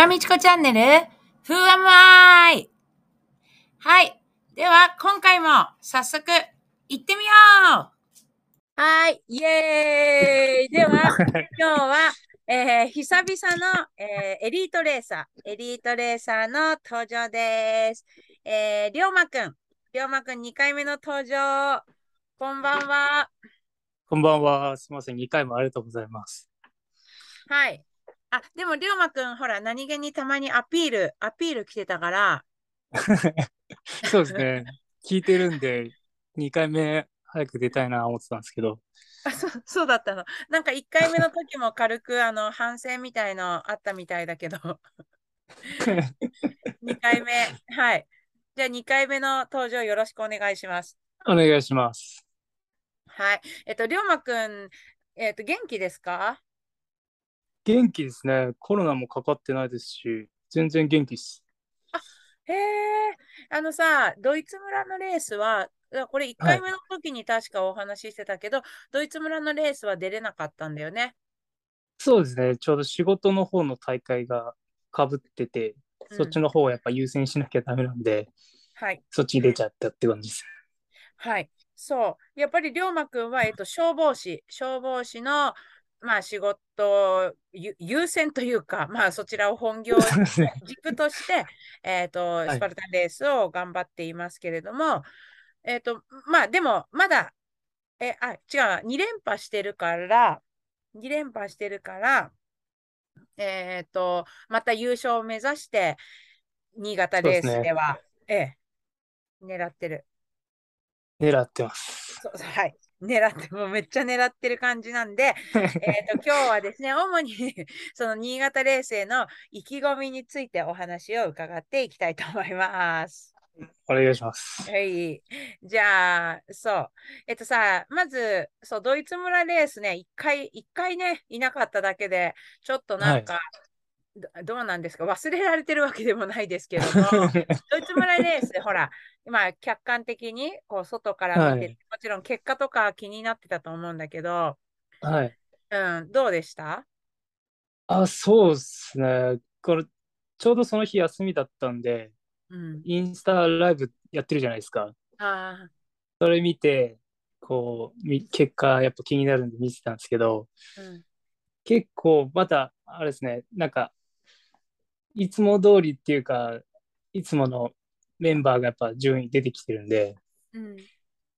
メガミチコチャンネル、ふわむあいはい。では、今回も早速、行ってみようはい。イエーイ では、今日は、えー久々の、えーエリートレーサー、エリートレーサーの登場です。えー、りょうまくん、りょうまくん2回目の登場。こんばんは。こんばんは。すみません。2回もありがとうございます。はい。あ、でも、りょうまくん、ほら、何気にたまにアピール、アピール来てたから、そうですね。聞いてるんで、2回目早く出たいな思ってたんですけど。あ、そう、そうだったの。なんか1回目の時も軽く、あの、反省みたいのあったみたいだけど、2回目、はい。じゃあ2回目の登場よろしくお願いします。お願いします。はい。えっと、りょうまくん、えっと、元気ですか？元気ですね。コロナもかかってないですし、全然元気です。へえ、あのさ、ドイツ村のレースは、これ1回目の時に確かお話ししてたけど、ドイツ村のレースは出れなかったんだよね。そうですね。ちょうど仕事の方の大会がかぶってて、うんそっちの方をやっぱ優先しなきゃダメなんで、はい。そっちに出ちゃったって感じです。はい。そう。やっぱり龍馬くんは、えっと、消防士、消防士の、まあ、仕事ゆ優先というか、まあ、そちらを本業。軸として、えっと、いスパルタンレースを頑張っていますけれども、えっと、まあ、でも、まだ、え、あ、違う、2連覇してるから、2連覇してるから、えっと、また優勝を目指して、新潟レースですねでは、ええ、狙ってる。狙ってます。はい。狙って、もうめっちゃ狙ってる感じなんで、えっと、今日はですね、主に その新潟レースへの意気込みについてお話を伺っていきたいと思います。お願いします。はい。じゃあ、そう。えっとさ、まず、そう、ドイツ村レースね、一回、一回ね、いなかっただけで、ちょっとなんか、どどうなんですか？忘れられてるわけでもないですけども、ドイツ村レースでほら、今、客観的にこう外から見て、はいもちろん結果とか気になってたと思うんだけど、はい。うん、どうでした？あ、そうですね。これ、ちょうどその日休みだったんで、うん。インスタライブやってるじゃないですか。あそれ見て、こう、み結果やっぱ気になるんで見てたんですけど、あ、うん。結構また、あれですね、なんか、いつも通りっていうか、いつものメンバーがやっぱ順位出てきてるんで、うん。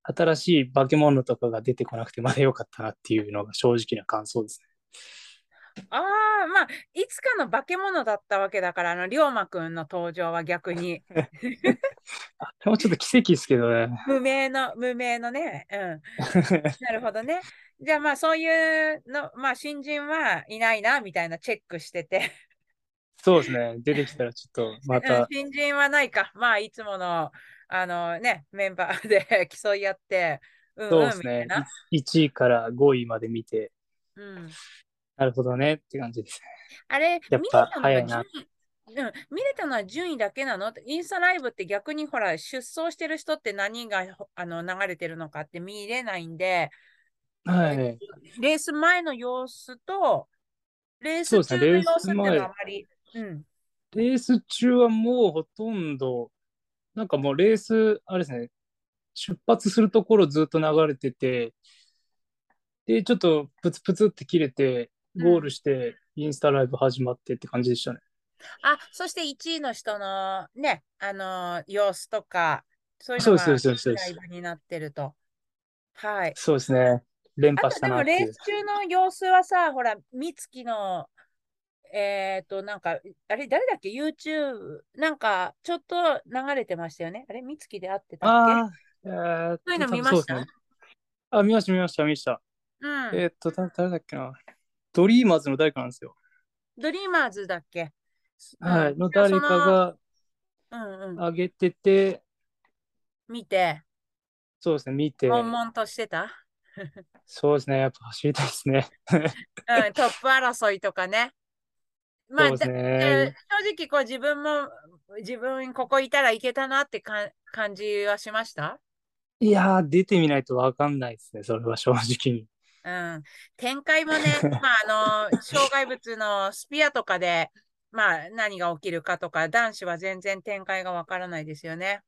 新しい化け物とかが出てこなくてまだ良かったなっていうのが正直な感想ですね。ああ、まあ、いつかの化け物だったわけだから、あの、龍馬くんの登場は逆に、もちょっと奇跡ですけどね。無名の、無名のね、うん。なるほどね。じゃあまあそういうの、まあ新人はいないなみたいなチェックしてて、そうですね、出てきたらちょっとまうんた、新人はないか。まあいつものあのね、メンバーで 競い合って、うんそううんですね。みたいな。、1位から5位まで見て、うん、なるほどねって感じですね。あれ、やっぱ早いな。うん、見れたのは順位だけなの？インスタライブって逆にほら、出走してる人って何があの流れてるのかって見れないんで、はい。レース前の様子と、レース中の様子っていうのはあまり、うん。レース中はもうほとんど、なんかもうレース、あれですね、出発するところずっと流れてて、で、ちょっとプツプツって切れて、ゴールして、インスタライブ始まってって感じでしたね。あ、そして1位の人のね、あの様子とか、そういうのがライブになってると。はい。そうですね。連覇したあとでもなっていうレース。中の様子はさ、ほら、美月の、えっと、なんか、あれ、誰だっけ ?YouTube、なんか、ちょっと流れてましたよね。あれ、美月で会ってたっああ、えーそういうの見ました？あ、見ました、見ました、見ました。けうん。えーっと、だ誰だっけな？ドリーマーズの誰かなんですよ。ドリーマーズだっけ？はい。うんの誰かがうんうん。上げてて、見て、そうですね、見て、悶々としてた？そうですね、やっぱ走りたいですね。うん、トップ争いとかね。まあ、正直こう自分も自分ここいたらいけたなってか感じはしました？いやー、出てみないとわかんないですね、それは正直に。うん、展開もね、まあ、あの障害物のスピアとかでまあ、何が起きるかとか、男子は全然展開がわからないですよね。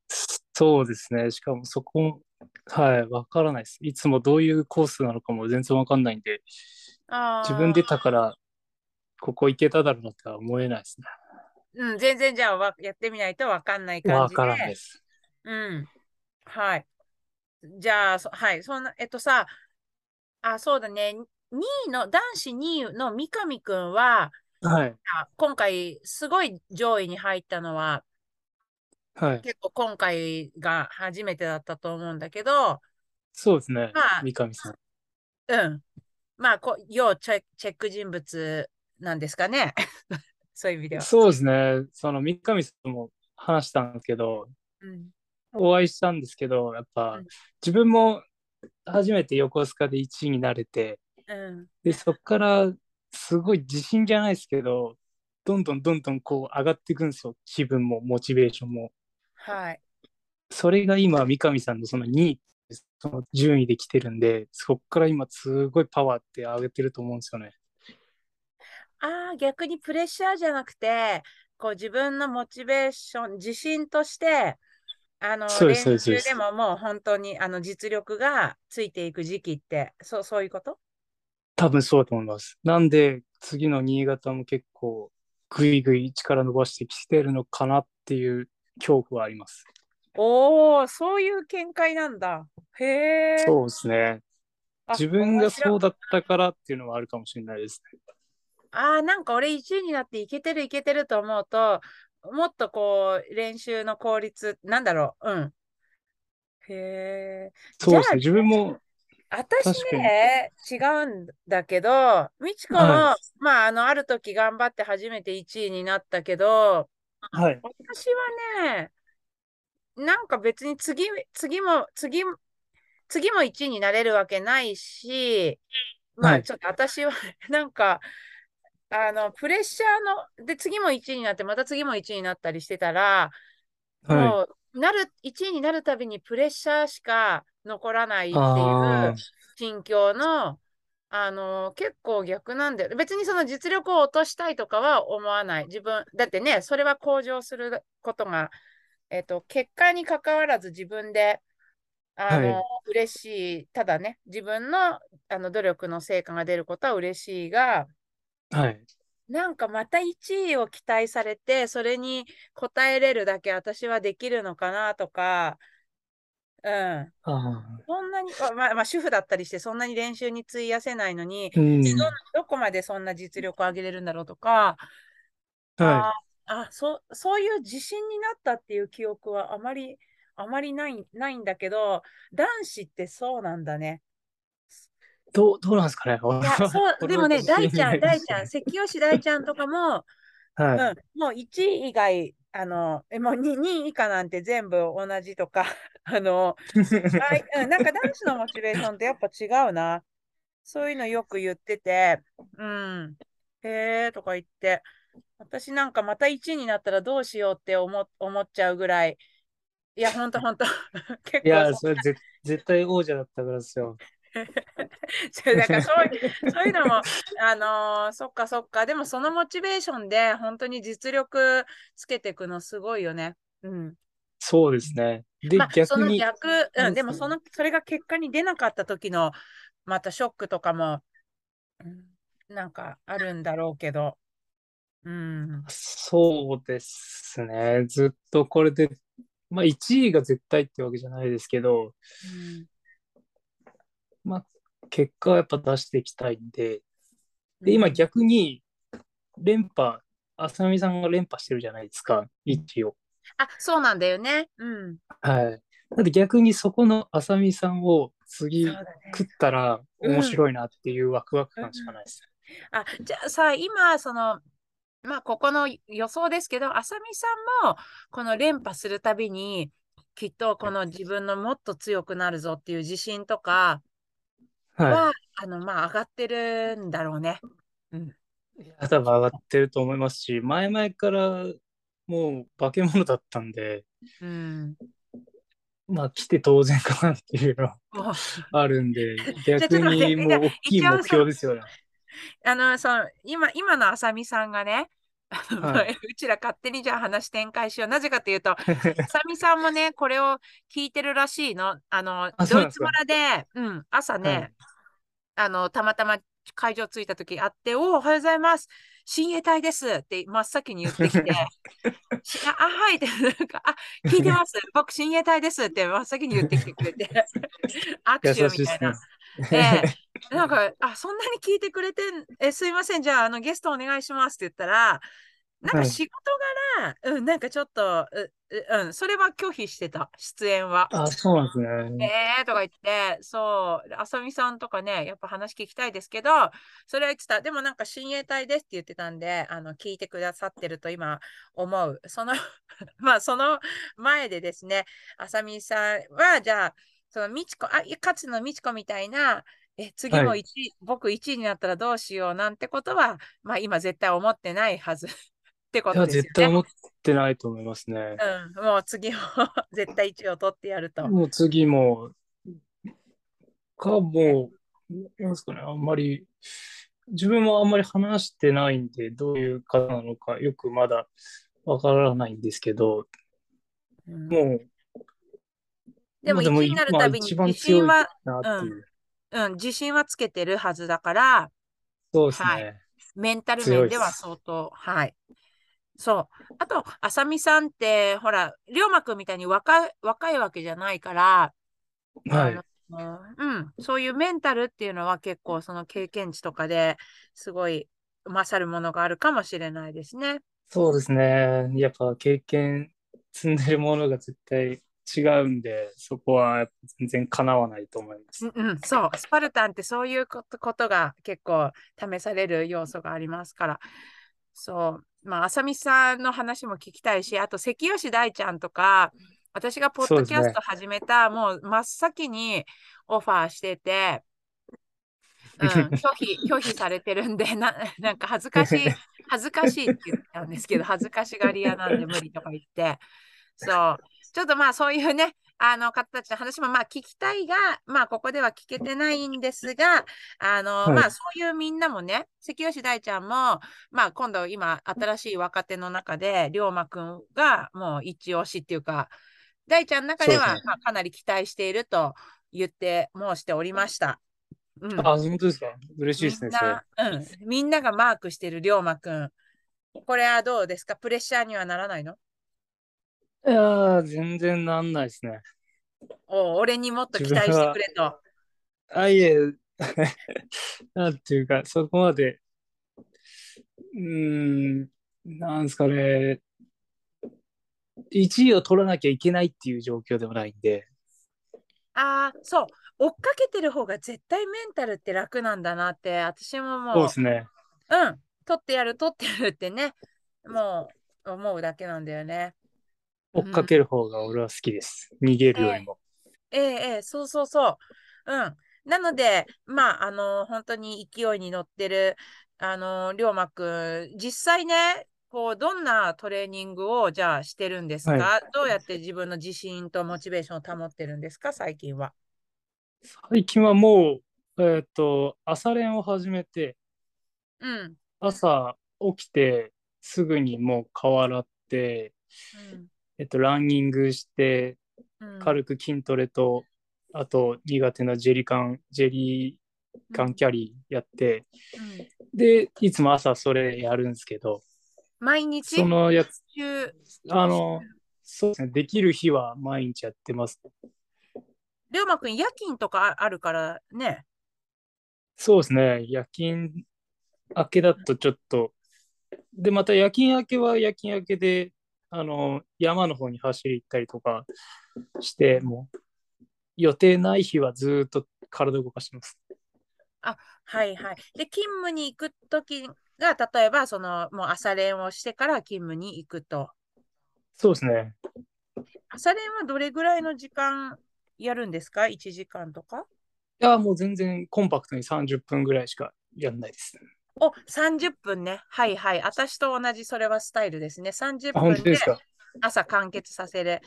そうですね。しかもそこ、はい、わからないです。いつもどういうコースなのかも全然わかんないんで、あ自分出たから、ここ行けただろうなっては思えないですね。うん、全然じゃあわやってみないとわかんない感じで。わからないです。うん。はい。じゃあ、そはい。そんな、えっとさ、あ、そうだね。2位の、男子2位の三上くんは、はい。あ今回、すごい上位に入ったのは、はい。結構今回が初めてだったと思うんだけど、そうですねまあ。三上さん。うん。まあ、こ要チェチェック人物なんですかね。そういう意味では。そうですね。その三上さんも話したんですけど、うん。お会いしたんですけど、やっぱうん自分も初めて横須賀で1位になれて、うん。で、そっからすごい自信じゃないですけど、どんどんどんどんこう上がっていくんですよ。気分もモチベーションも。はい。それが今、三上さんのその2位、その順位で来てるんで、そっから今すごいパワーって上げてると思うんですよね。ああ、逆にプレッシャーじゃなくて、こう自分のモチベーション、自信として、あの、そうです練そうです習でももう本当にあの実力がついていく時期って、そう、そういうこと？多分そうだと思います。なんで、次の新潟も結構、ぐいぐい力伸ばしてきてるのかなっていう恐怖はあります。おお、そういう見解なんだ。へえ。そうですね。あ自分が面白いそうだったからっていうのはあるかもしれないですね。ああ、なんか俺1位になっていけてるいけてると思うと、もっとこう練習の効率、なんだろう、うん。へえ。そうですね。自分も、私ね、違うんだけど、みちこも、はまあ、あの、ある時頑張って初めて1位になったけど、はい。私はね、なんか別に次、次も、次、次も1位になれるわけないし、まあ、はいちょっと私は、なんか、あの、プレッシャーの、で、次も1位になって、また次も1位になったりしてたら、はもう、なる、1位になるたびにプレッシャーしか残らないっい。ていう心境の、あの、結構逆なんだよ。別にその実力を落としたいとかは思わない。自分、だってね、それは向上することが、えっと、結果に関わらず自分で、あの、はい嬉しい。ただね、自分の、あの努力の成果が出ることは嬉しいが、はい。なんかまた1位を期待されて、それに応えれるだけ私はできるのかなとか、うん。そんなに、ままあ、まあ、主婦だったりして、そんなに練習に費やせないのに、うん。どどこまでそんな実力を上げれるんだろうとか、はああそう、そういう自信になったっていう記憶はあまり、あまりない、ないんだけど、男子ってそうなんだね。い。どう、どうなんですかね？いや、そう、でもね、大ちゃん、大ちゃん、せ関吉大ちゃんとかも、はい。うん、もう1位以外、あの、えもう 2, 2位以下なんて全部同じとか、あの、はい、うん、なんか男子のモチベーションってやっぱ違うな。そういうのよく言ってて、うん、へえとか言って、私なんかまた1位になったらどうしようって思思っちゃうぐらい、いや、ほんとほんと、結いや、構そそれぜ絶対王者だったからですよ。そうだからそういうそういうのも、あのーそっかそっか、でもそのモチベーションで本当に実力つけていくのすごいよね。うん。そうですね。で、まあ、その逆に、逆、うん、うんでもその、それが結果に出なかった時の、またショックとかも、うん、なんかあるんだろうけど、うん。そうですね。ずっとこれで、まあ1位が絶対ってわけじゃないですけど、うんまあ結果はやっぱ出していきたいんで、で、今うん逆に連覇、浅見さんが連覇してるじゃないですか、一応。あ、そうなんだよね。うん。はい。なんで逆にそこの浅見さんを次。食ったらうん面白いなっていうワクワク感しかないです。あ、じゃあさ、今、その、まあ、ここの予想ですけど、浅見さんも、この連覇するたびに、きっとこの自分のもっと強くなるぞっていう自信とかは、はあの、まあ、上がってるんだろうね。うん。い。いや多分上がってると思いますし、前々からもう化け物だったんで、うん。まあ来て当然かなっていうのはあるんで、逆にもう大きい目標ですよね。あの、その、今、今の浅見さんがね、は うちら勝手にじゃあ話展開しよう。なぜかというと、あさみさんもね、これを聞いてるらしいの。あの、ドイツ村で、うん、朝ね、はいあの、たまたま会場着いた時会って、おお、おはようございます。親衛隊ですって真っ先に言ってきて、しあ、あはい って、なんか、あ、聞いてます。僕、親衛隊ですって真っ先に言ってきてくれて、握優手みたいな。。ええ なんか、あ、そんなに聞いてくれてん、え、すいません、じゃあ、あの、ゲストお願いしますって言ったら、なんはいか仕事柄、うん、なんかちょっと、う、ううん、それは拒否してた、出演は。あ、そうなんですね。えーとか言って、そう、であさみさんとかね、やっぱ話聞きたいですけど、それは言ってた。でもなんか親衛隊ですって言ってたんで、あの、聞いてくださってると今思う。その、まあ、その前でですね、あさみさんは、じゃあ、そのみちこ、あ、いかつのみちこみたいな、え、次もは1位、僕1位になったらどうしようなんてことは、まあ今絶対思ってないはず ってことですよね。絶対思ってないと思いますね。うん、もう次も 絶対1位を取ってやると。もう次も、か、もう、なんですかね、あんまり、自分もあんまり話してないんで、どういう方なのか、よくまだわからないんですけど、うんもう、でもまあ1位になるたびに自信は、う。うん、自信はつけてるはずだから、そうですはいね。メンタル面では相当、はい。そう。あと、あさみさんって、ほら、りょうまくんみたいに若い若いわけじゃないから、はい。うん、そういうメンタルっていうのは結構その経験値とかですごい勝るものがあるかもしれないですね。そうですね。やっぱ経験積んでるものが絶対違うんで、そこは全然かなわないと思います。うんうん、そう、スパルタンってそういうことことが結構試される要素がありますから。そう、まあ、あさみさんの話も聞きたいし、あと関吉大ちゃんとか、私がポッドキャスト始めた、もう真っ先にオファーしてて、うん、拒否、拒否されてるんで、な、なんか恥ずかしい、恥ずかしいって言ったんですけど、恥ずかしがり屋なんで無理とか言って、そう、ちょっとまあそういうね、あの方たちの話もまあ聞きたいが、まあここでは聞けてないんですが、あの、はい。まあそういうみんなもね、関吉大ちゃんも、まあ今度今新しい若手の中で、龍馬くんがもう一押しっていうか、大ちゃんの中ではまあかなり期待していると言って申しておりました。うん。あ、本当ですか？嬉しいですね。みんな、うん、みんながマークしてる龍馬くん。これはどうですか？プレッシャーにはならないの？いやー、全然なんないですね。お俺にもっと期待してくれと。あ、いえ、なんていうか、そこまで、うーん、なんですかね、1位を取らなきゃいけないっていう状況でもないんで、ああ、そう。追っかけてる方が絶対メンタルって楽なんだなって、私ももう、そうですね。うん、取ってやる、取ってやるってね、もう思うだけなんだよね。追っかける方が俺は好きです。逃げるよりも。ええ、ええ、そうそうそう。うん。なので、まあ、あの、本当に勢いに乗ってる、あの、龍馬くん、実際ね、こう、どんなトレーニングを、じゃあ、してるんですか、はどうやって自分の自信とモチベーションを保ってるんですか？最近は。最近はもう、えっと、朝練を始めて、うん。朝起きてすぐにもう顔洗って、うんえっと、ランニングして、うん軽く筋トレと、あと苦手なジェリカン、ジェリーカンキャリーやって、うんで、いつも朝それやるんですけど、毎日？そのやつ、週あの、そうですね、できる日は毎日やってます。龍馬くん、夜勤とかああるからね。そうですね、夜勤明けだとちょっと、で、また夜勤明けは夜勤明けで、あの、山の方に走り行ったりとかして、もう、予定ない日はずーっと体動かしてます。はいはい。で、勤務に行くときが、例えば、その、もう朝練をしてから勤務に行くと。そうですね。朝練はどれぐらいの時間やるんですか ?1 時間とか？いや、もう全然コンパクトに30分ぐらいしかやんないです。お、30分ね。はいはい。私と同じそれはスタイルですね。30あ、本分で。朝完結させる。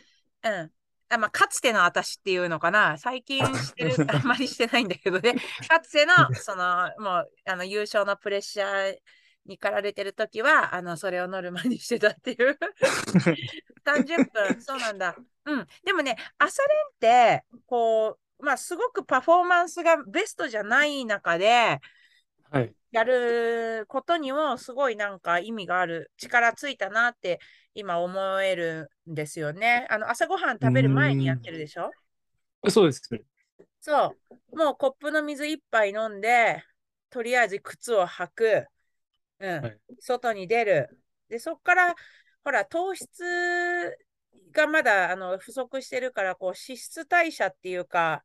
うん。あまあ、かつての私っていうのかな。最近してる、あんまりしてないんだけどね。かつての、その、もう、あの、優勝のプレッシャーに駆られてる時は、あの、それをノルマにしてたっていう。30分、そうなんだ。うん。でもね、朝練って、こう、まあ、すごくパフォーマンスがベストじゃない中で、はい。やることにもすごいなんか意味がある、力ついたなって今思えるんですよね。あの、朝ごはん食べる前にやってるでしょ？そうです。そう。もうコップの水一杯飲んで、とりあえず靴を履く。うん。はい外に出る。で、そこから、ほら、糖質がまだあの不足してるから、こう、脂質代謝っていうか、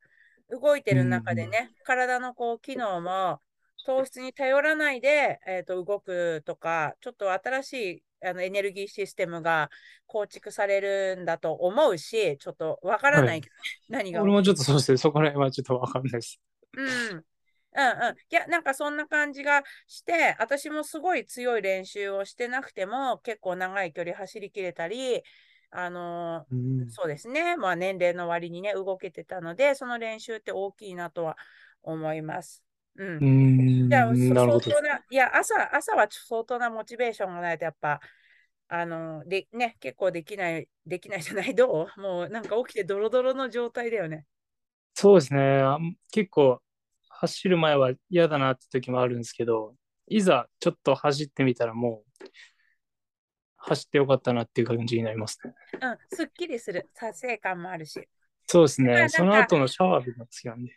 動いてる中でね、体のこう、機能も糖質に頼らないで、えーと動くとか、ちょっと新しいあのエネルギーシステムが構築されるんだと思うし、ちょっとわからないけど、何が俺もちょっとそうですね。そこら辺はちょっとわかんないです。うん。うんうん。いや、なんかそんな感じがして、私もすごい強い練習をしてなくても、結構長い距離走りきれたり、あのうんそうですね。まあ年齢の割にね、動けてたので、その練習って大きいなとは思います。うんう。ん。じゃなるほど相当。な、いや、朝、朝は相当なモチベーションがないと、やっぱ、あの、で、ね、結構できない、できないじゃない、どう？もうなんか起きてドロドロの状態だよね。そうですね。結構走る前は嫌だなって時もあるんですけど、いざちょっと走ってみたらもう走ってよかったなっていう感じになりますね。うん、すっきりする、達成感もあるし。そうですね。その後のシャワーが好きなんで。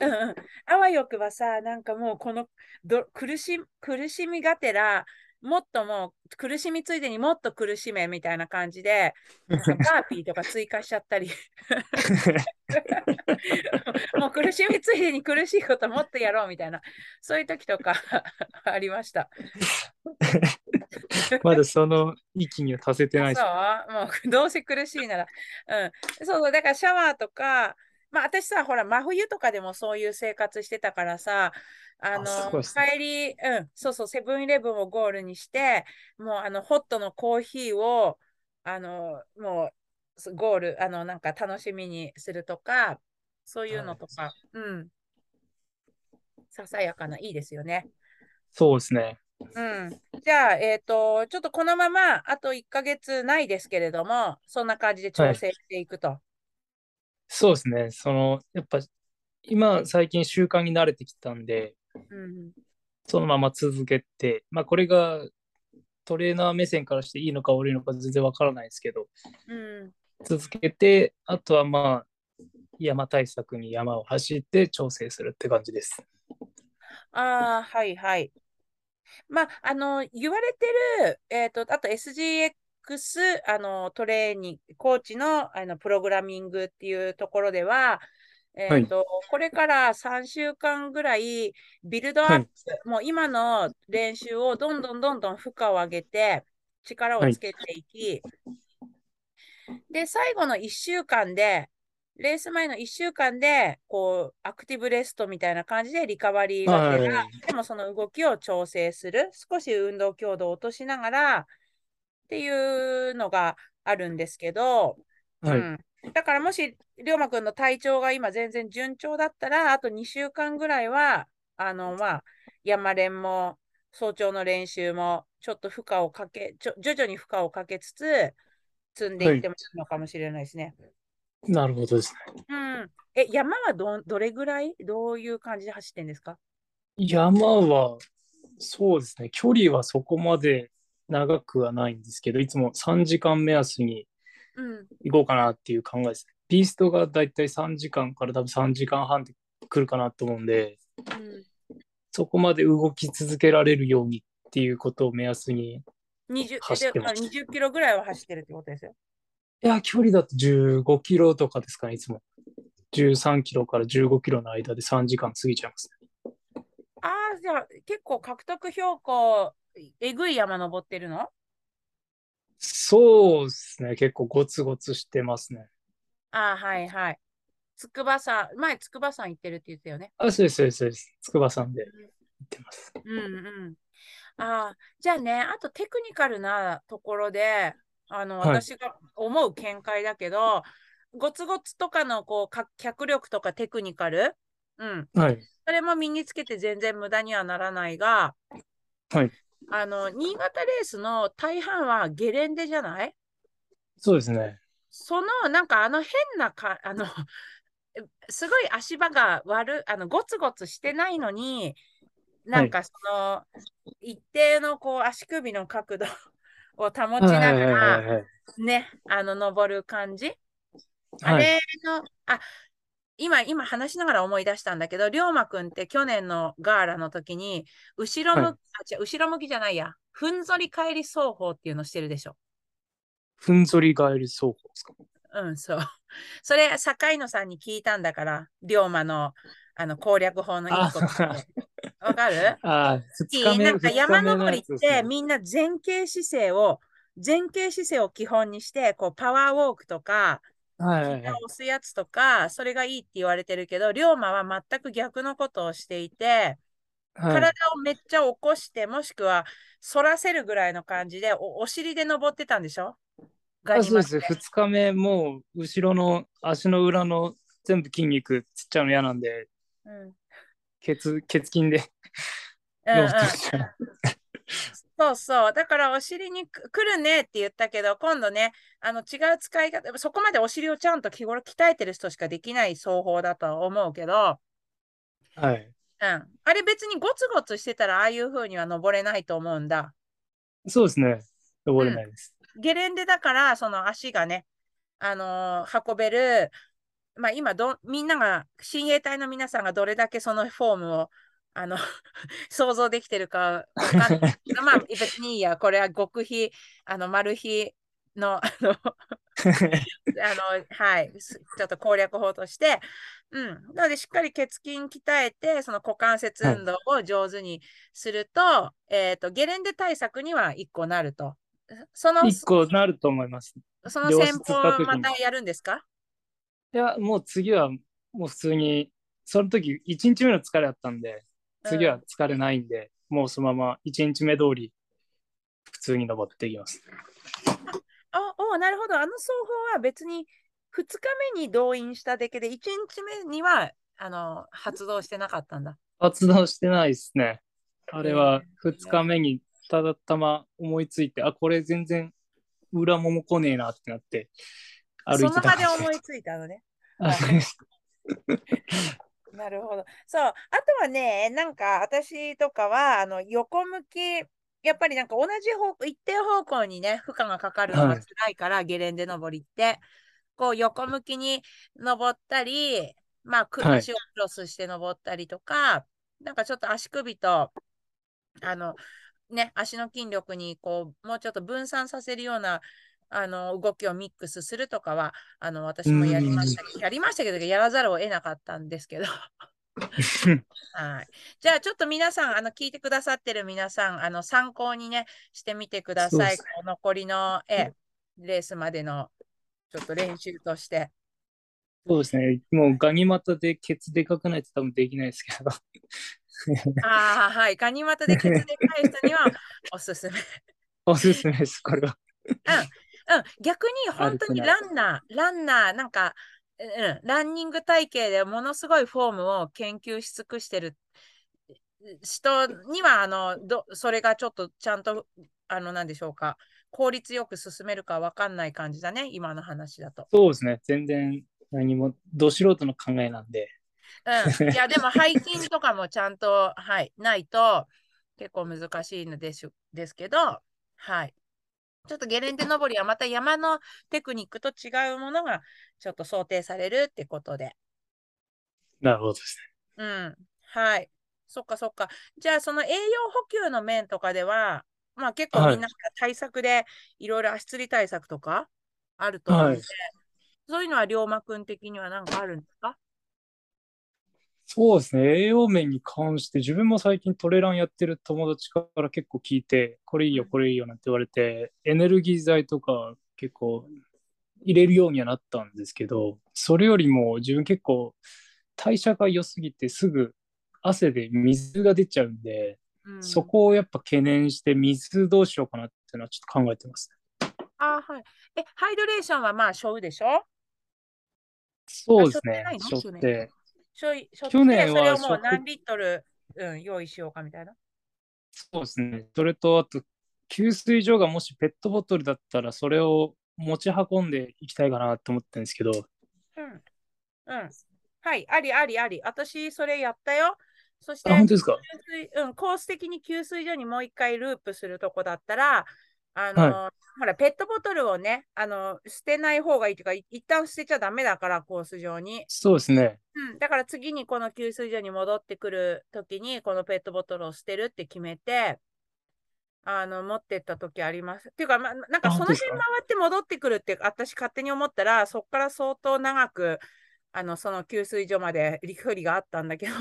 うんうん。あわよくばさ、なんかもうこのど苦し苦しみがてら、もっともう苦しみついでにもっと苦しめみたいな感じで、なんかバーピーとか追加しちゃったり、もう苦しみついでに苦しいこともっとやろうみたいな、そういう時とか ありました。まだその域には達せてない。そう？もうどうせ苦しいなら。うん。そう、だからシャワーとか、まあ私さ、ほら、真冬とかでもそういう生活してたからさ、あの、あね帰り、うん、そうそう、セブンイレブンをゴールにして、もうあの、ホットのコーヒーを、あの、もう、すゴール、あの、なんか楽しみにするとか、そういうのとか、うん。ささやかな、いいですよね。そうですね。うん。じゃあ、えっ、と、ちょっとこのままあと1ヶ月ないですけれども、そんな感じで調整していくと。そうですね。その、やっぱ今最近習慣に慣れてきたんで、うん。そのまま続けて、まあこれがトレーナー目線からしていいのか悪いのか全然わからないですけど、うん。続けて、あとはまあ山対策に山を走って調整するって感じです。ああ、はいはい。まあ、あの、言われてる、えっ、と、あと SGX、あの、トレーニング、コーチの、あの、プログラミングっていうところでは、えっ、と、これから3週間ぐらい、ビルドアップ、もう今の練習をどんどんどんどん負荷を上げて、力をつけていき、で、最後の1週間で、レース前の1週間で、こう、アクティブレストみたいな感じでリカバリーがてら、はい。でもその動きを調整する、少し運動強度を落としながらっていうのがあるんですけど、はい。うん、だからもし、龍馬くんの体調が今全然順調だったら、あと2週間ぐらいは、あの、まあ、山練も早朝の練習もちょっと負荷をかけ、ちょ徐々に負荷をかけつつ、積んでいってもいいのかもしれないですね。なるほどですね。うん。え、山はど、どれぐらい？どういう感じで走ってんですか？山は、そうですね。距離はそこまで長くはないんですけど、いつも3時間目安にうん。行こうかなっていう考えです。ビーストがだいたい3時間から多分3時間半で来るかなと思うんで、うんそこまで動き続けられるようにっていうことを目安に。20, 走ってますであ20キロぐらいは走ってるってことですよ。いや、距離だと15キロとかですかね、いつも。13キロから15キロの間で3時間過ぎちゃいますね。ああ、じゃあ結構獲得標高、えぐい山登ってるの？そうですね。結構ゴツゴツしてますね。ああ、はいはい。筑波山、前筑波山行ってるって言ったよね。あ、そうです、そうです、そうです。筑波山で行ってます。うんうん。ああ、じゃあね、あとテクニカルなところで、あの、はい私が思う見解だけど、ゴツゴツとかのこうか脚力とかテクニカル、うん、はい。それも身につけて全然無駄にはならないが、はいあの、新潟レースの大半はゲレンデじゃない？そうですね。その、なんかあの変なか、あの、すごい足場が悪、あの、ゴツゴツしてないのに、なんかその、一定のこう足首の角度を保ちながら、ね、あの、登る感じ？あれの、あ、今、今話しながら思い出したんだけど、龍馬くんって去年のガーラの時に、後ろ向き、はい、あ違う後ろ向きじゃないや、ふんぞり返り奏法っていうのしてるでしょ。ふんぞり返り奏法ですか？うん、そう。それ、坂井野さんに聞いたんだから、龍馬のあの攻略法の一個わかる？あなんか山登りってみんな前傾姿勢を、前傾姿勢を基本にして、こうパワーウォークとか、はい押すやつとか、それがいいって言われてるけど、龍馬は全く逆のことをしていて、はい、体をめっちゃ起こして、もしくは反らせるぐらいの感じでお、お尻で登ってたんでしょ？あそうです。2日目、もう後ろの足の裏の全部筋肉つっちゃうの嫌なんで、うん、血血筋でうん、うん、そうそう。だからお尻に来るねって言ったけど、今度ね、あの違う使い方、そこまでお尻をちゃんと日頃鍛えてる人しかできない奏法だとは思うけど、はい。うん。あれ別にゴツゴツしてたらああいう風には登れないと思うんだ。そうですね。登れないです。ゲレンデだから、その足がね、あのー、運べる、まあ今ど、みんなが、親衛隊の皆さんがどれだけそのフォームを、あの 想像できてるかわかんない。まあ別にいいや、これは極秘、あの、マル秘の、あのあの、はい、ちょっと攻略法として、うん。なので、しっかり血筋鍛えて、その股関節運動を上手にすると、はい、えっ、ー、と、ゲレンデ対策には1個なると。その、一個なると思います。その戦法またやるんですか？いや、もう次は、もう普通に、その時、1日目の疲れあったんで、次は疲れないんで、うん、もうそのまま1日目通り、普通に登っていきます。あ、おなるほど。あの奏法は別に2日目に動員しただけで、1日目にはあの発動してなかったんだ。発動してないですね。あれは2日目にただたま思いついて、あ、これ全然裏もも来ねえなってなって、歩いてたその場で思いついたのね。なるほど。そう。あとはね、なんか私とかは、あの、横向き、やっぱりなんか同じ方向、一定方向にね、負荷がかかるのが辛いから、はい、ゲレンデ登りって、こう横向きに登ったり、まあ、足をクロスして登ったりとか、はい、なんかちょっと足首と、あの、ね、足の筋力にこうもうちょっと分散させるようなあの動きをミックスするとかはあの私もやりましたけど、やりましたけど、やらざるを得なかったんですけど。はい、じゃあちょっと皆さん、あの聞いてくださってる皆さん、あの参考にね、してみてください。残りのえレースまでのちょっと練習として。そうですね。もうガニ股でケツでかくないと多分できないですけど。ああ、はい。ガニ股でケツで返すにはおすすめ。おすすめです、これは。うん。うん、逆に本当にランナー、ランナー、なんか、うん、ランニング体系でものすごいフォームを研究し尽くしてる人には、あの、どそれがちょっとちゃんと、あの、なんでしょうか、効率よく進めるか分かんない感じだね、今の話だと。そうですね、全然何も、ど素人の考えなんで。うん、いや、でも背筋とかもちゃんと、はい、ないと結構難しいのですですけど、はい。ちょっとゲレンデ登りはまた山のテクニックと違うものがちょっと想定されるってことで。なるほどですね。うん。はい。そっかそっか。じゃあその栄養補給の面とかでは、まあ結構みんな対策でいろいろ足つり対策とかあると思うので、はい、そういうのは龍馬くん的には何かあるんですか？そうですね。栄養面に関して、自分も最近トレランやってる友達から結構聞いて、これいいよ、これいいよなんて言われて、エネルギー剤とか結構入れるようにはなったんですけど、それよりも自分結構代謝が良すぎてすぐ汗で水が出ちゃうんで、うん、そこをやっぱ懸念して水どうしようかなっていうのはちょっと考えてます、あはい。え、ハイドレーションはまあ、しょうでしょ？そうですね。しょって。しょい、しょ去年はそれをもう何リットル、うん、用意しようかみたいな？そうですね。それと、あと、給水所がもしペットボトルだったら、それを持ち運んでいきたいかなと思ってるんですけど。うん。うん。はい、ありありあり。私、それやったよ。そして、あ、本当ですか？うん、コース的に給水所にもう一回ループするとこだったら、あの、ほら、ペットボトルをね、あの、捨てない方がいいというか、い一旦捨てちゃダメだから、コース上に。そうですね。うん、だから次にこの給水所に戻ってくるときに、このペットボトルを捨てるって決めて、あの、持ってったときあります。っていうか、ま、なんかその辺回って戻ってくるって、私勝手に思ったら、そこから相当長く、あの、その給水所まで距離があったんだけど、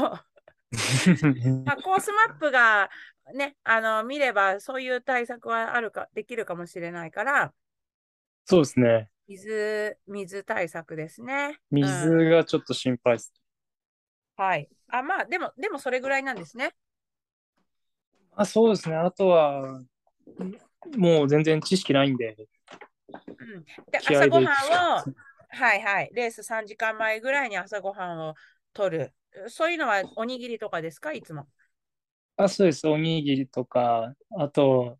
まあ、コースマップがね、あの、見ればそういう対策はあるか、できるかもしれないから、そうですね。水、水対策ですね。うん水がちょっと心配です。はい。あ、まあ、でも、でもそれぐらいなんですね。あ、そうですね。あとは、もう全然知識ないんで、うん、で、朝ごはんを、はいはい、レース3時間前ぐらいに朝ごはんを取る。そういうのはおにぎりとかですか、いつも。あ、そうです。おにぎりとか、あと、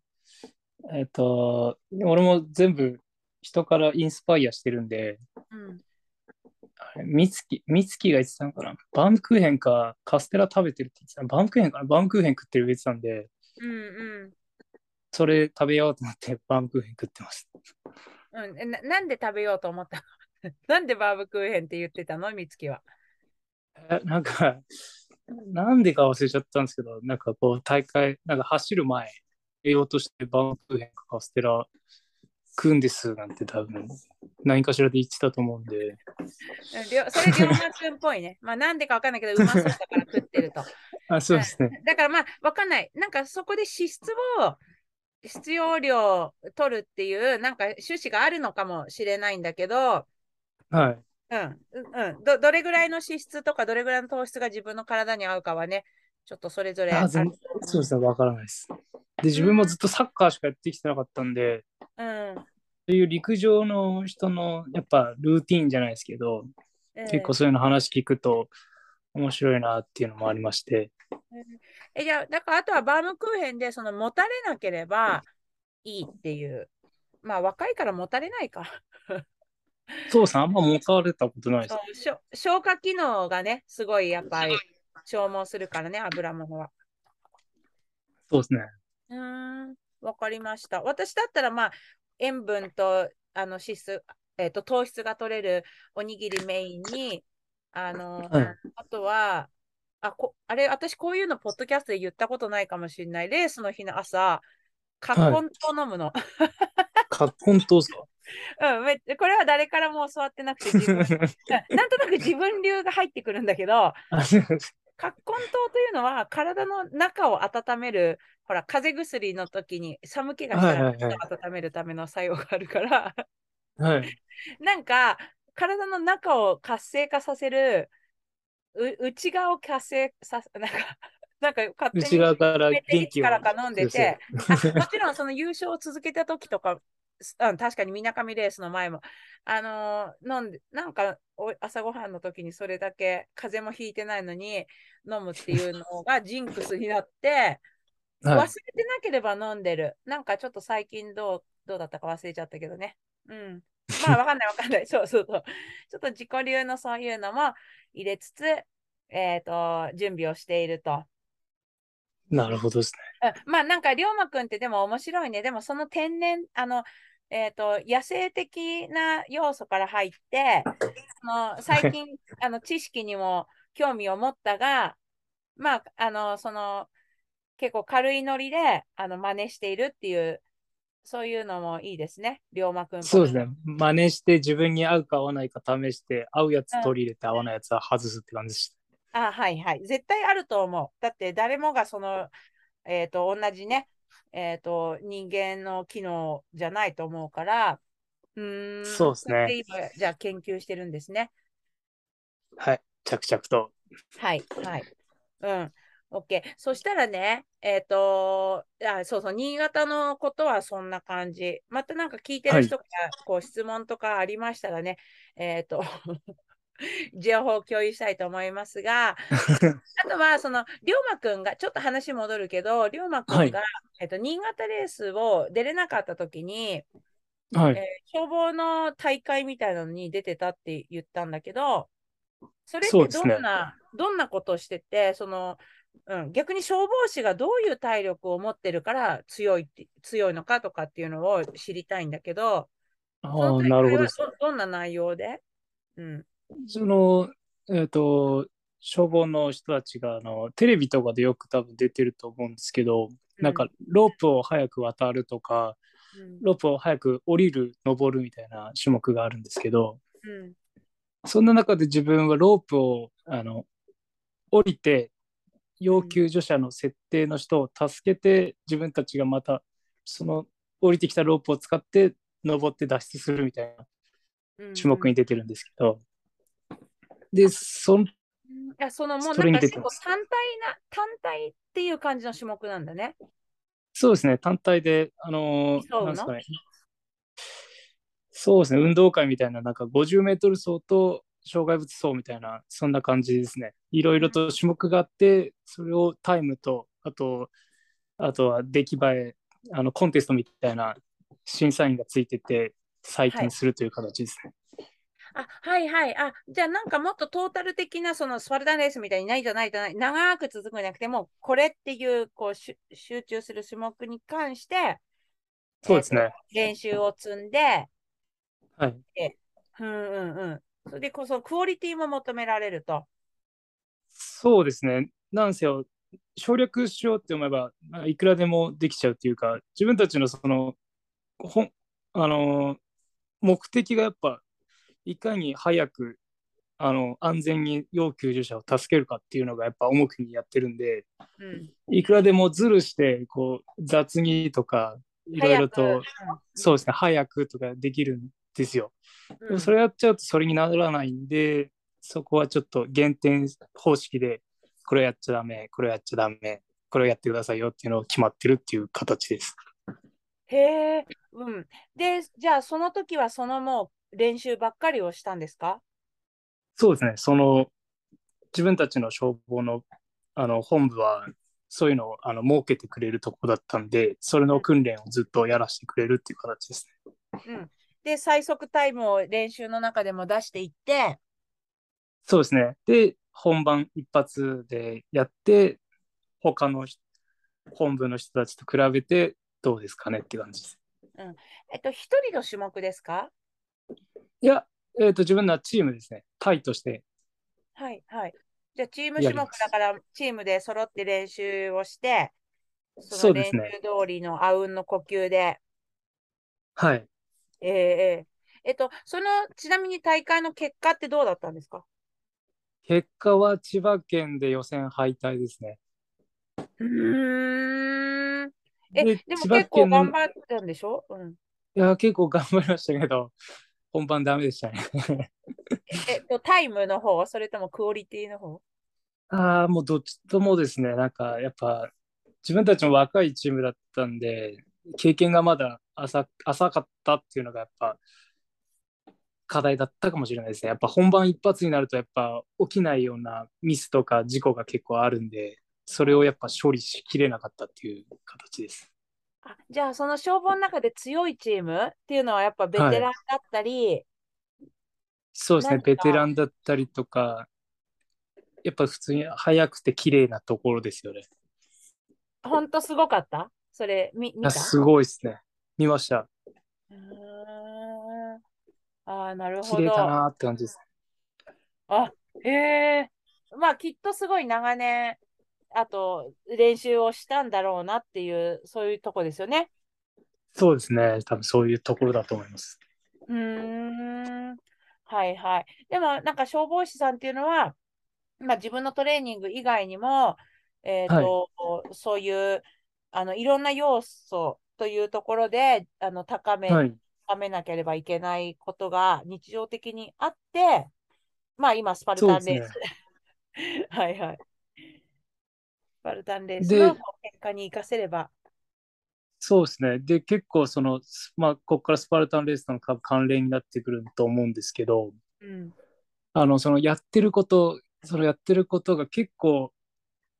えっと、俺も全部人からインスパイアしてるんで、うん。みつき、みつきが言ってたのかな？バームクーヘンかカステラ食べてるって言ってた。バームクーヘンかな？バームクーヘン食ってる言ってたんで、うんうん。それ食べようと思ってバームクーヘン食ってます。うん、えななんで食べようと思ったの？なんでバームクーヘンって言ってたの？みつきは。えなんか、なんでか忘れちゃったんですけど、なんかこう大会、なんか走る前、栄養としてバームクーヘンかカステラ食うんですなんて多分何かしらで言ってたと思うんで、それ、龍馬くんっぽいね。まあ、なんでかわかんないけど、うまそうだから食ってると。あ、そうですね。だからまあ、わかんない。なんかそこで脂質を必要量取るっていう、なんか趣旨があるのかもしれないんだけど、はい。うん、うんうんど。どれぐらいの脂質とか、どれぐらいの糖質が自分の体に合うかはね、ちょっとそれぞれあそうですね、わからないです。で、自分もずっとサッカーしかやってきてなかったんで、うん。そういう陸上の人のやっぱルーティンじゃないですけど、結構そういうの話聞くと面白いなっていうのもありまして、え、じゃあ、だからあとはバームクーヘンでその持たれなければいいっていう。まあ若いから持たれないか。そうですね、あんま持たれたことないです消化機能がね、すごいやっぱり消耗するからね、油物は。そうですね。うーん、わかりました。私だったらまあ塩分とあの脂質、えっと糖質が取れるおにぎりメインに、あの、はいあとは、あこ、あれ、私こういうのポッドキャストで言ったことないかもしれない。レースの日の朝、カッコンと飲むの。か本当ですか？うん、めっこれは誰からも教わってなくて なんとなく自分流が入ってくるんだけど、葛根湯というのは体の中を温める、ほら、風邪薬の時に寒気がしたら温めるための作用があるから、はい。なんか体の中を活性化させる、う内側を活性させ、なんか、なんか勝手に内側から。からか飲んでて、もちろんその優勝を続けた時とか、すうん、確かにみなかみレースの前も、あのー飲んで、なんかお朝ごはんの時にそれだけ風邪もひいてないのに飲むっていうのがジンクスになって、忘はれてなければ飲んでる。なんかちょっと最近どうどうだったか忘れちゃったけどね。うん。まあわかんないわかんない。そうそうそう。ちょっと自己流のそういうのも入れつつ、えっ、と、準備をしていると。い。なるほどですね。うんまあなんか龍馬くんってでも面白いね。でもその天然、あの、えっ、と、野生的な要素から入って、その最近あの知識にも興味を持ったが、まあ、あの、その、結構軽いノリで、あの、真似しているっていう、そういうのもいいですね。龍馬くんそうですね。真似して自分に合うか合わないか試して、合うやつ取り入れて合わないやつは外すって感じでしあ、はいはい。絶対あると思う。だって誰もがその、えっ、と、同じね、えっ、と、人間の機能じゃないと思うから、うーん、そうですねじゃあ研究してるんですね。た。はい。着々と。はい、はい。うん。OK。そしたらね、えっ、とあ、そうそう、新潟のことはそんな感じ。またなんか聞いてる人からこう質問とかありましたらね、えっ、と、情報を共有したいと思いますが、あとは、その、龍馬くんが、ちょっと話戻るけど、龍馬くんが、はいえっと、新潟レースを出れなかった時に、はい。えー消防の大会みたいなのに出てたって言ったんだけど、それってどんな、どんなことをしてて、その、うん、逆に消防士がどういう体力を持ってるから強いって、強いのかとかっていうのを知りたいんだけど、あなるほ。どどんな内容で？うん。その、えっ、と、消防の人たちが、あの、テレビとかでよく多分出てると思うんですけど、なんか、ロープを早く渡るとか、うん、ロープを早く降りる、登るみたいな種目があるんですけど、うん、そんな中で自分はロープを、あの、降りて、要救助者の設定の人を助けて、自分たちがまた、その降りてきたロープを使って、登って脱出するみたいなうん。種目に出てるんですけど、で、そんうんあそのもうなんか結構単体な、単体っていう感じの種目なんだね。そうですね、単体で、あのーなんですかね、そうですね、運動会みたいな、なんか50メートル走と障害物走みたいな、そんな感じですね。いろいろと種目があって、それをタイムと、あと、あとは出来栄え、あのコンテストみたいな審査員がついてて、採点するという形ですね。あ、はいはい。あ、じゃあなんかもっとトータル的なそのスパルタンレースみたいにないじゃないじゃない、長く続くんじゃなくて、もうこれっていうこう集中する種目に関して、そうですね練習を積んで、はい。うんうんうん。それでこそクオリティも求められると。そうですね。なんせよ、省略しようって思えば、まあいくらでもできちゃうっていうか、自分たちのその、ほんあのー目的がやっぱ、いかに早く、あの、安全に要救助者を助けるかっていうのがやっぱ重くにやってるんで、うん。いくらでもズルして、こう、雑にとか、いろいろと、そうですね、早くとかできるんですよ。うんでもそれやっちゃうとそれにならないんで、そこはちょっと減点方式で、これやっちゃダメ、これやっちゃダメ、これをやってくださいよっていうのを決まってるっていう形です。へえ、うん。で、じゃあその時はそのもう練習ばっかりをしたんですか？そうですね、その自分たちの消防のあの本部はそういうのをあの設けてくれるとこだったんで、それの訓練をずっとやらせてくれるっていう形ですね。うん。で、最速タイムを練習の中でも出していって、そうですね。で、本番一発でやって、他の人本部の人たちと比べてどうですかねって感じです。えっと、一人の種目ですか？いや、えっ、と、自分のはチームですね。タイとして。はい、はい。じゃあ、チーム種目だから、チームで揃って練習をして、その練習通りのあうんの呼吸で、はい。えええええっと、その、ちなみに大会の結果ってどうだったんですか？結果は千葉県で予選敗退ですね。うーん。え、ででも結構県頑張ったんでしょ？うん。いや、結構頑張りましたけど、本番ダメでしたね。えっと、タイムの方？それともクオリティの方？ああ、もうどっちともですね、なんかやっぱ自分たちも若いチームだったんで、経験がまだ浅浅かったっていうのがやっぱ課題だったかもしれないですね。やっぱ本番一発になるとやっぱ起きないようなミスとか事故が結構あるんで、それをやっぱ処理しきれなかったっていう形です。あ、じゃあ、その消防の中で強いチームっていうのはやっぱベテランだったり、そうですね、ベテランだったりとか、やっぱ普通に速くて綺麗なところですよね。ほんとすごかった？それ、み、見た？すごいですね。見ました。ああ、なるほ綺麗だど。なーって感じです。あ、へえ。まあ、きっとすごい長年、あと、練習をしたんだろうなっていう、そういうとこですよね。そうですね。多分そういうところだと思います。うーん。はいはい。でも、なんか消防士さんっていうのは、まあ、自分のトレーニング以外にも、えっと、そういう、あの、いろんな要素というところで、あの、高め、はい。高めなければいけないことが日常的にあって、まあ今、スパルタンレース。はいはい。スパルタンレースでの結果に生かせれば。そうですね。で、結構その、すまあ、ここからスパルタンレースとの関連になってくると思うんですけど、うん。あの、そのやってること、そのやってることが結構、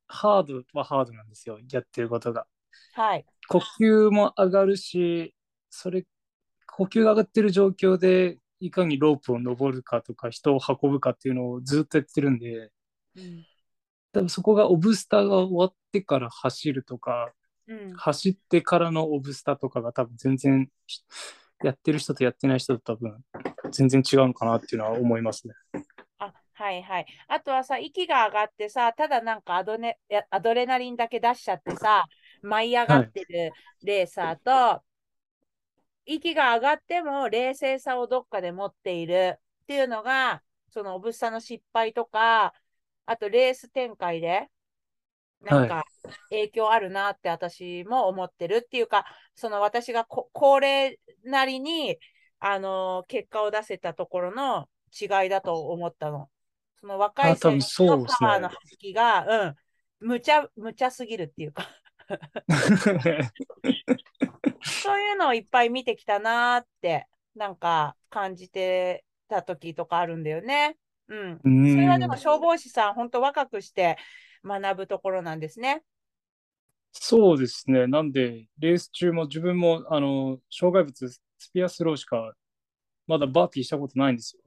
ハードはハードなんですよ。やってることが。はい。呼吸も上がるし、それ、呼吸が上がってる状況で、いかにロープを登るかとか、人を運ぶかっていうのをずっとやってるんで、うん。多分そこがオブスターが終わってから走るとか、うん。走ってからのオブスタとかが多分全然しやってる人とやってない人と多分全然違うのかなっていうのは思いますね。あ、はいはい。あとはさ、息が上がってさ、ただなんかアドネ、アドレナリンだけ出しちゃってさ、舞い上がってるレーサーと、息が上がっても冷静さをどっかで持っているっていうのが、そのオブスタの失敗とか、あとレース展開で、なんか影響あるなって私も思ってるっていうか、その私がこ高齢なりに、あの結果を出せたところの違いだと思ったの。その若い選手のパワーの発揮が、うん、無茶、無茶すぎるっていうか、そういうのをいっぱい見てきたなーって、なんか感じてた時とかあるんだよね。うん。うんそれはでも消防士さん、本当若くして学ぶところなんですね。そうですね。なんで、レース中も自分も、あの、障害物、スピアスローしか、まだバーティーしたことないんですよ。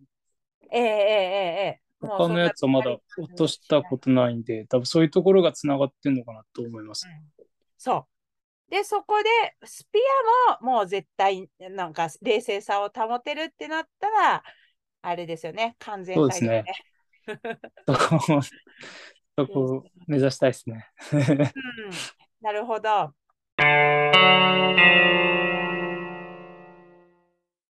ええええええ。他のやつはまだ落としたことないんで、多分そういうところがつながってんのかなと思います。うんそう。で、そこで、スピアももう絶対、なんか冷静さを保てるってなったら、あれですよね、完全そうですね体 そこ、そこを目指したいですね。うん、なるほど。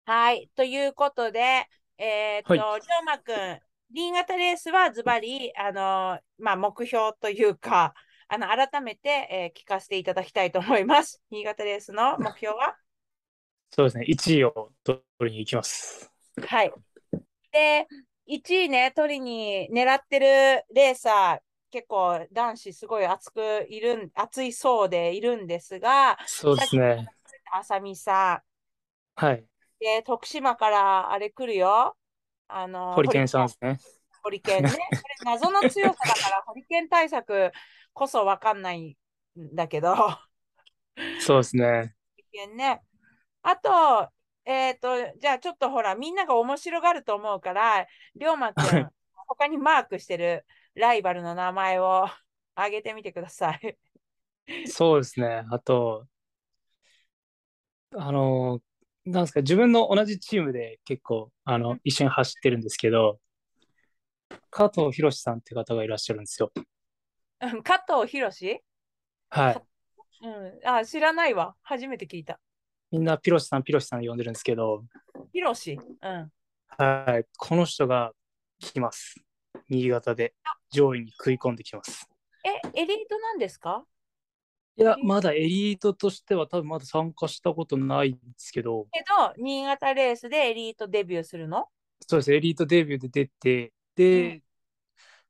はい。ということで、えーっと、はい龍馬くん、新潟レースはズバリ、あのまあ、目標というか、あの、改めて、えー聞かせていただきたいと思います。新潟レースの目標は？そうですね。1位を取りに行きます。はい。で、1位ね、取りに狙ってるレーサー、結構男子すごい熱くいるん、熱いそうでいるんですが、そうですね。浅見さん、はい。で、徳島からあれ来るよ。あの、ホリケンさんですね。ホリケンね。これ謎の強さだから、ホリケン対策こそわかんないんだけど、ホそうですね。リケンね。あと、えっ、と、じゃあちょっとほら、みんなが面白がると思うから、龍馬くはいん、他にマークしてるライバルの名前を挙げてみてください。そうですね。あと、あの、なんですか、自分の同じチームで結構、あの、一緒に走ってるんですけど、加藤博さんって方がいらっしゃるんですよ。うん加藤博士？はい。うん。あ、知らないわ。初めて聞いた。みんなピロシさん、ピロシさん呼んでるんですけど、博士。うん。はい。この人が来ます。新潟で上位に食い込んできます。え、エリートなんですか？いや、まだエリートとしては多分まだ参加したことないんですけど、けど、新潟レースでエリートデビューするの？そうです、エリートデビューで出て、で、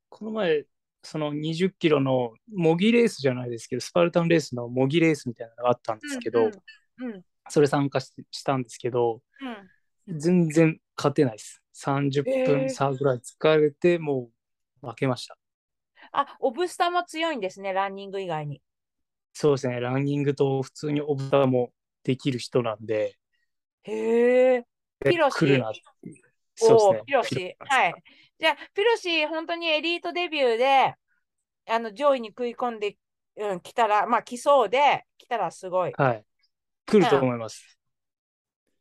この前、その20キロの模擬レースじゃないですけど、スパルタンレースの模擬レースみたいなのがあったんですけど、うんうんうんそれ参加ししたんですけど、全然勝てないです。30へー分差ぐらい疲れて、もう負けました。あ、オブスタも強いんですね、ランニング以外に。そうですね、ランニングと普通にオブターもできる人なんで、へえ。ピロシ来るなそうですね。ーピロシ。はい。じゃあ、ピロシ、本当にエリートデビューで、あの、上位に食い込んで、うん、来たら、まあ、来そうで、来たらすごい。はい。来ると思います。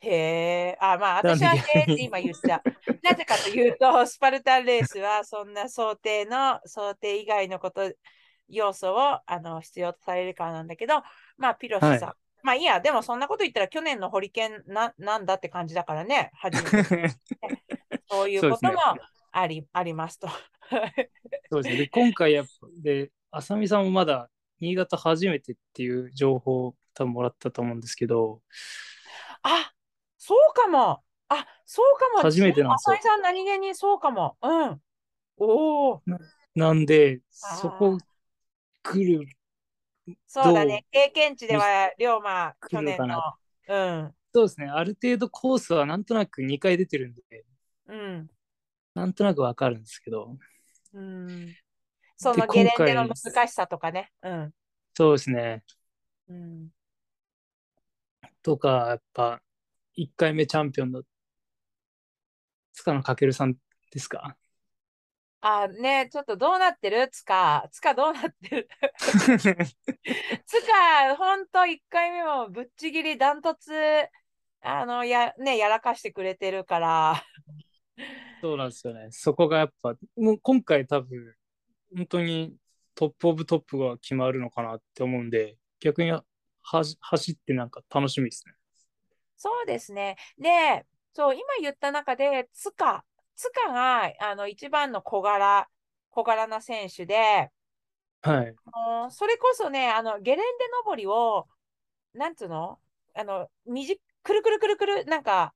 へえ。あ、まあ、私はへえって今言った。なぜかというと、スパルタンレースは、そんな想定の、想定以外のこと、要素をあの必要とされるからなんだけど、まあ、ピロシさん。はまあいいや、でもそんなこと言ったら去年のホリケンななんだって感じだからね、初めて そういうこともあり,、ありますと。そうですね。で、今回やっぱ、で、浅見さんもまだ新潟初めてっていう情報を多分もらったと思うんですけど、あそうかも。あそうかも。初めてなんですよさん、何気にそうかも。うん。おお、なんで、そこ来る、そうだね。経験値では、龍馬、去年の。うん。そうですね。ある程度コースはなんとなく2回出てるんで、うん。なんとなくわかるんですけど、うん。そでのゲレンデ今の回難しさとかね。うん。そうですね。うん。とか、やっぱ、1回目チャンピオンの塚野翔さんですか？あ、ねちょっとどうなってる？つか、つかどうなってる？つか、ほんと1回目もぶっちぎりダントツ、あの、や、ね、やらかしてくれてるから。そうなんですよね。そこがやっぱ、もう今回多分、本当にトップオブトップが決まるのかなって思うんで、逆には走ってなんか楽しみですね。そうですね。で、そう、今言った中で、つか、つかが、あの、一番の小柄、小柄な選手で、はい。あのそれこそね、あの、ゲレンデ登りを、なんつうの？あの、みじ、くるくるくるくる、なんか、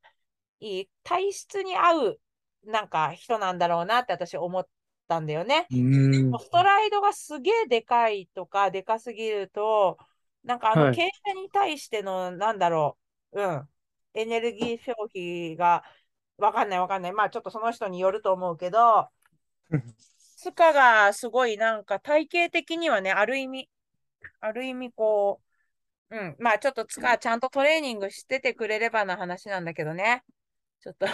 いい、体質に合う、なんか人なんだろうなって私思ったんだよね。うん。ストライドがすげえでかいとか、でかすぎると、なんかあの、はい傾斜に対しての、なんだろう、うん、エネルギー消費が、わかんないわかんない。まあちょっとその人によると思うけど、負荷がすごいなんか体型的にはね、ある意味、ある意味こう、うん、まあちょっとつか、ちゃんとトレーニングしててくれればな話なんだけどね。ちょっと あ、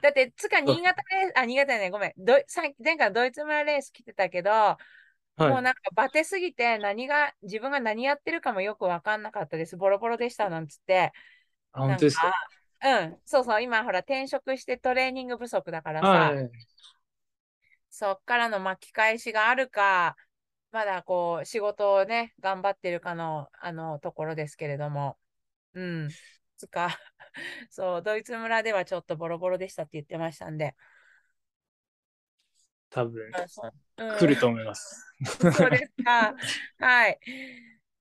だって、つか、新潟レース、あ、新潟ね、ごめん。ドイさ前回ドイツ村レース来てたけど、もうはい。なんかバテすぎて、何が、自分が何やってるかもよくわかんなかったです。ボロボロでしたなんつって。あ本当ですか？うん、そうそう、今ほら転職してトレーニング不足だからさ、はい。そっからの巻き返しがあるか、まだこう仕事をね、頑張ってるかの、あのところですけれども。うん。つか、そう、ドイツ村ではちょっとボロボロでしたって言ってましたんで。多分、ううん来ると思います。そうですか。はい。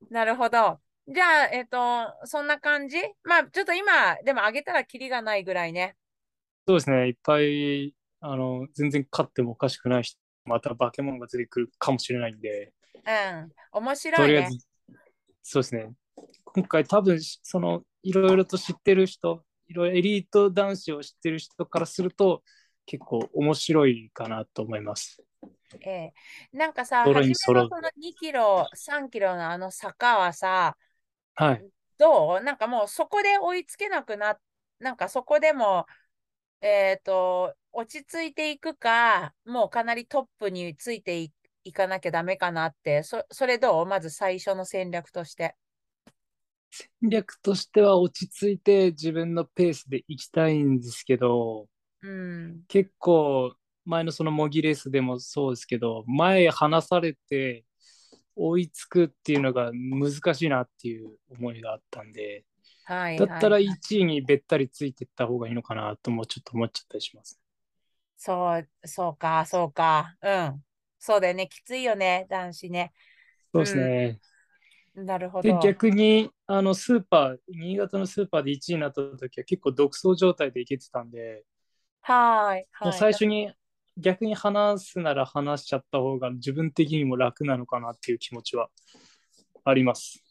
なるほど。じゃあ、えっと、そんな感じ？まあ、ちょっと今、でも上げたらキリがないぐらいね。そうですね。いっぱい、あの、全然勝ってもおかしくない人、また化け物が出てくるかもしれないんで、うん。面白いね。とりあえず、そうですね。今回多分、その、いろいろと知ってる人、いろいろエリート男子を知ってる人からすると、結構面白いかなと思います。ええなんかさ、揃初めのその2キロ、3キロのあの坂はさ、はい。どう？なんかもうそこで追いつけなくな、なんかそこでも、えっと、落ち着いていくか、もうかなりトップについてい、いかなきゃダメかなって、そ、それどう？まず最初の戦略として。戦略としては落ち着いて自分のペースで行きたいんですけど、うん。結構前のその模擬レースでもそうですけど前離されて追いつくっていうのが難しいなっていう思いがあったんではい、だったらはい。1位にべったりついていった方がいいのかなともちょっと思っちゃったりします。そう、そうか、そうか。うん。そうだよね。きついよね、男子ね。そうですね。なるほでど。逆にあのスーパー新潟のスーパーで1位になった時は結構独走状態でいけてたんで、はい。最初に逆に話すなら話しちゃった方が自分的にも楽なのかなっていう気持ちはあります。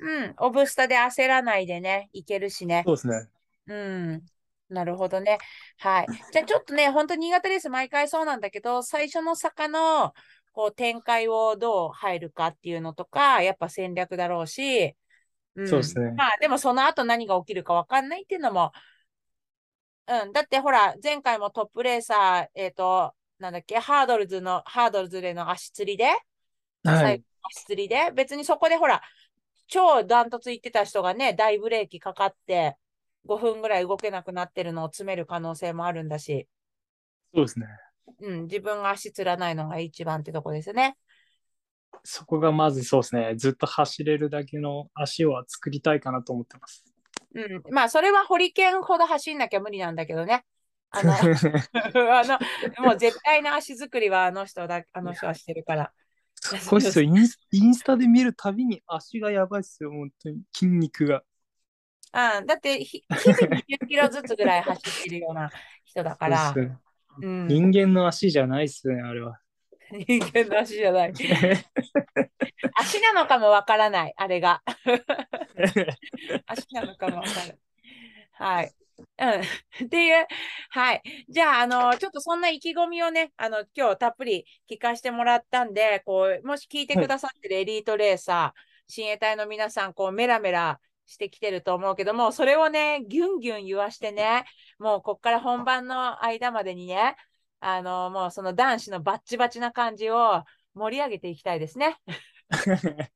うん、オブスタで焦らないでね、いけるしね。そうですね。うん。なるほどね。はい。じゃあちょっとね、本当新潟レース毎回そうなんだけど、最初の坂のこう展開をどう入るかっていうのとか、やっぱ戦略だろうし、うん。そうですねまあでもその後何が起きるかわかんないっていうのも、うん。だってほら、前回もトップレーサー、えっと、なんだっけ、ハードルズの、ハードルズでの足つりで、はい。足つりで、別にそこでほら、超ダントツいってた人がね、大ブレーキかかって、5分ぐらい動けなくなってるのを詰める可能性もあるんだし、そうですね。うん、自分が足つらないのが一番ってとこですね。そこがまずそうですね。ずっと走れるだけの足を作りたいかなと思ってます。うん、まあ、それはホリケンほど走んなきゃ無理なんだけどね。あの、あの、もう絶対の足作りはあの人だ、あの人はしてるから。こいつ インスインスタで見るたびに足がやばいっすよ、本当に。筋肉が。うん、だってひ、日々20キロずつぐらい走ってるような人だからうん、人間の足じゃないっすね、あれは。人間の足じゃない。足なのかもわからない、あれが。足なのかもわからない。はい。うん。っていう、はい。じゃあ、あの、ちょっとそんな意気込みをね、あの、今日たっぷり聞かせてもらったんで、こう、もし聞いてくださってるエリートレーサー、親衛隊の皆さん、こう、メラメラしてきてると思うけども、それをね、ギュンギュン言わしてね、もうこっから本番の間までにね、あの、もうその男子のバッチバチな感じを盛り上げていきたいですね。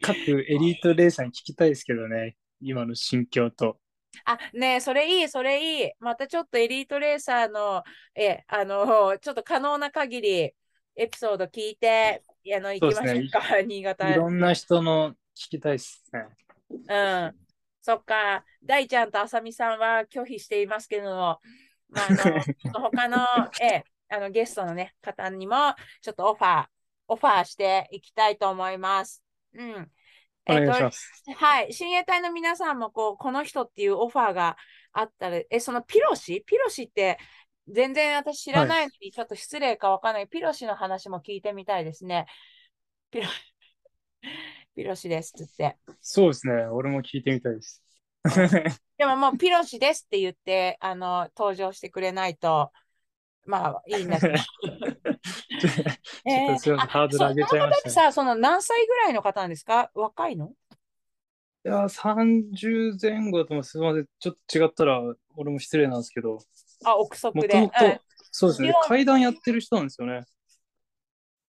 各エリートレーサーに聞きたいですけどね、今の心境と。あ、ねえ、それいい、それいい。またちょっとエリートレーサーの、え、あの、ちょっと可能な限りエピソード聞いて、あの、行きましょうか、ね、新潟。いろんな人の聞きたいですね。うん。そっか、大ちゃんとあさみさんは拒否していますけども、まあ、あの、他の、え、あの、ゲストのね、方にも、ちょっとオファー、オファーしていきたいと思います。うん。お願いします。はい。親衛隊の皆さんも、こう、この人っていうオファーがあったら、え、そのピロシ？ピロシって、全然私知らないのに、ちょっと失礼かわかんない。ピロシの話も聞いてみたいですね。ピロ、ピロシですって。そうですね。俺も聞いてみたいです。でももうピロシですって言って、あの、登場してくれないと、まあいいんだけど。ちょっとすいません、ハードル上げちゃいました、ね。さ、その何歳ぐらいの方なんですか？若いの？いや、30前後だと思う。すみません。ちょっと違ったら、俺も失礼なんですけど。あ、憶測で。もともと、そうですね。階段やってる人なんですよね。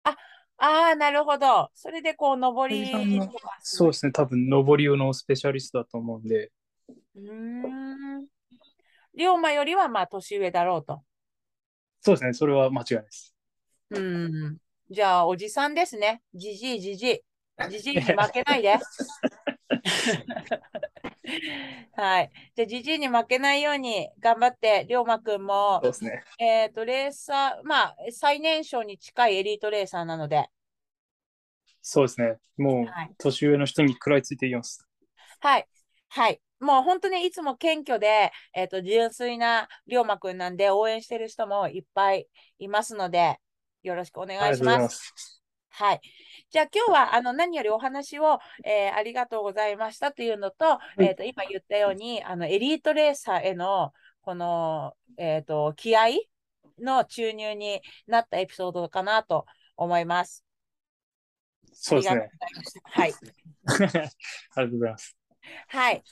あ、ああ、なるほど。それでこう、上りとか。そうですね。多分、上りのスペシャリストだと思うんで。うん。龍馬よりはまあ年上だろうと。そうですね。それは間違いです。うん。じゃあ、おじさんですね。じじい、じじい。じじいに負けないで。はい。じゃあ、じじいに負けないように頑張って、龍馬くんも、そうですね。えっ、と、レーサー、まあ、最年少に近いエリートレーサーなので。そうですね。もう、年上の人に食らいついていきます。はい。はい。もう本当にいつも謙虚で、えっ、と、純粋な龍馬くんなんで、応援してる人もいっぱいいますので、よろしくお願いします。すはい。じゃあ今日はあの何よりお話を、えー、ありがとうございましたというのと、はい、えっ、と、今言ったように、あの、エリートレーサーへの、この、えっ、と、気合の注入になったエピソードかなと思います。そうですね。はい。ありがとうございます。はい。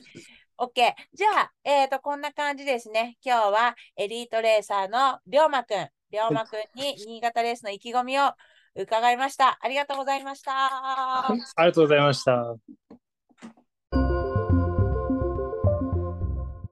OK。じゃあ、えっ、ー、と、こんな感じですね。今日はエリートレーサーの龍馬くん、龍馬くんに新潟レースの意気込みを伺いました。ありがとうございました。ありがとうございました。